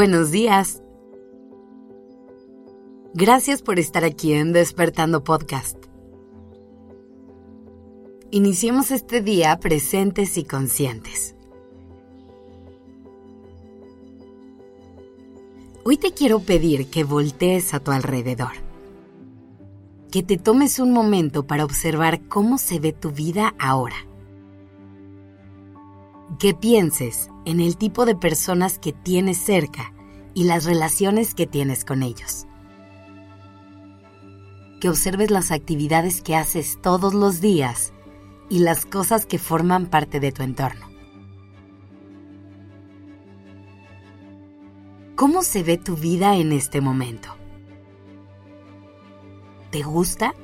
Buenos días. Gracias por estar aquí en Despertando Podcast. Iniciemos este día presentes y conscientes. Hoy te quiero pedir que voltees a tu alrededor. Que te tomes un momento para observar cómo se ve tu vida ahora. Que pienses en el tipo de personas que tienes cerca y las relaciones que tienes con ellos. Que observes las actividades que haces todos los días y las cosas que forman parte de tu entorno. ¿Cómo se ve tu vida en este momento? ¿Te gusta?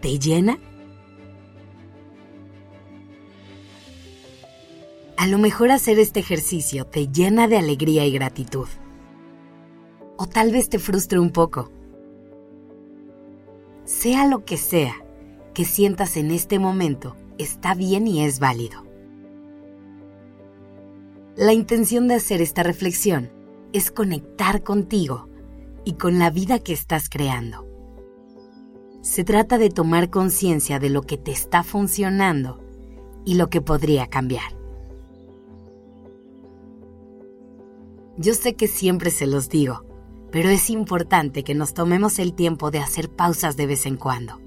¿Te llena? A lo mejor hacer este ejercicio te llena de alegría y gratitud. O tal vez te frustre un poco. Sea lo que sea que sientas en este momento, está bien y es válido. La intención de hacer esta reflexión es conectar contigo y con la vida que estás creando. Se trata de tomar conciencia de lo que te está funcionando y lo que podría cambiar. Yo sé que siempre se los digo, pero es importante que nos tomemos el tiempo de hacer pausas de vez en cuando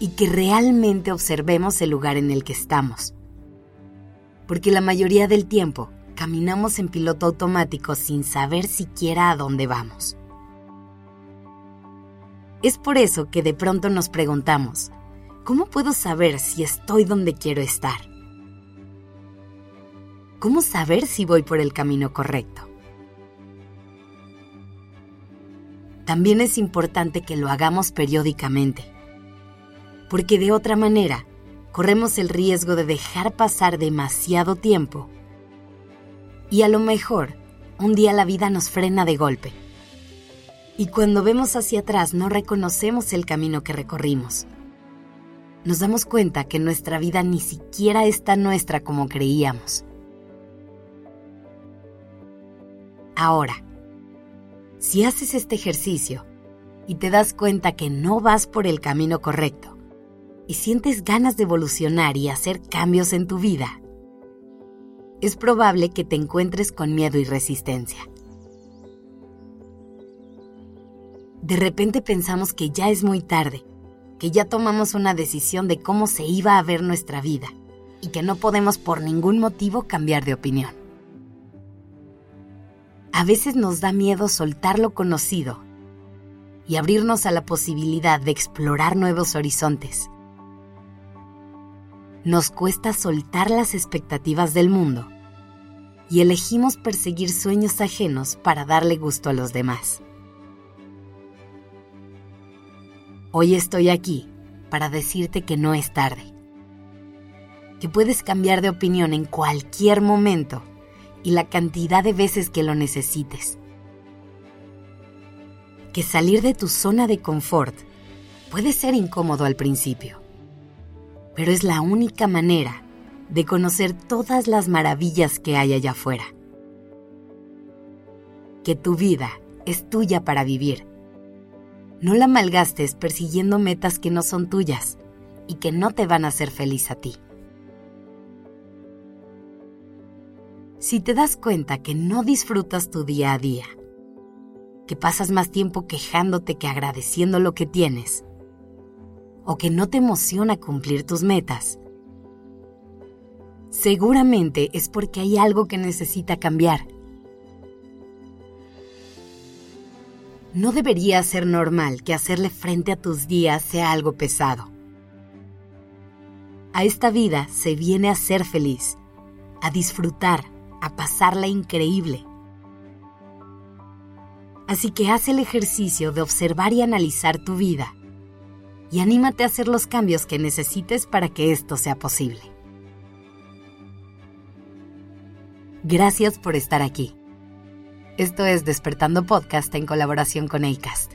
y que realmente observemos el lugar en el que estamos porque la mayoría del tiempo caminamos en piloto automático sin saber siquiera a dónde vamos. Es por eso que de pronto nos preguntamos, ¿cómo puedo saber si estoy donde quiero estar? ¿Cómo saber si voy por el camino correcto? También es importante que lo hagamos periódicamente, porque de otra manera corremos el riesgo de dejar pasar demasiado tiempo. Y a lo mejor, un día la vida nos frena de golpe. Y cuando vemos hacia atrás no reconocemos el camino que recorrimos. Nos damos cuenta que nuestra vida ni siquiera es tan nuestra como creíamos. Ahora, si haces este ejercicio y te das cuenta que no vas por el camino correcto, y sientes ganas de evolucionar y hacer cambios en tu vida, es probable que te encuentres con miedo y resistencia. De repente pensamos que ya es muy tarde, que ya tomamos una decisión de cómo se iba a ver nuestra vida y que no podemos por ningún motivo cambiar de opinión. A veces nos da miedo soltar lo conocido y abrirnos a la posibilidad de explorar nuevos horizontes nos cuesta soltar las expectativas del mundo y elegimos perseguir sueños ajenos para darle gusto a los demás. Hoy estoy aquí para decirte que no es tarde, que puedes cambiar de opinión en cualquier momento y la cantidad de veces que lo necesites, que salir de tu zona de confort puede ser incómodo al principio pero es la única manera de conocer todas las maravillas que hay allá afuera. Que tu vida es tuya para vivir. No la malgastes persiguiendo metas que no son tuyas y que no te van a hacer feliz a ti. Si te das cuenta que no disfrutas tu día a día, que pasas más tiempo quejándote que agradeciendo lo que tienes, o que no te emociona cumplir tus metas, seguramente es porque hay algo que necesita cambiar. No debería ser normal que hacerle frente a tus días sea algo pesado. A esta vida se viene a ser feliz, a disfrutar, a pasarla increíble. Así que haz el ejercicio de observar y analizar tu vida y anímate a hacer los cambios que necesites para que esto sea posible. Gracias por estar aquí. Esto es Despertando Podcast en colaboración con ACAST.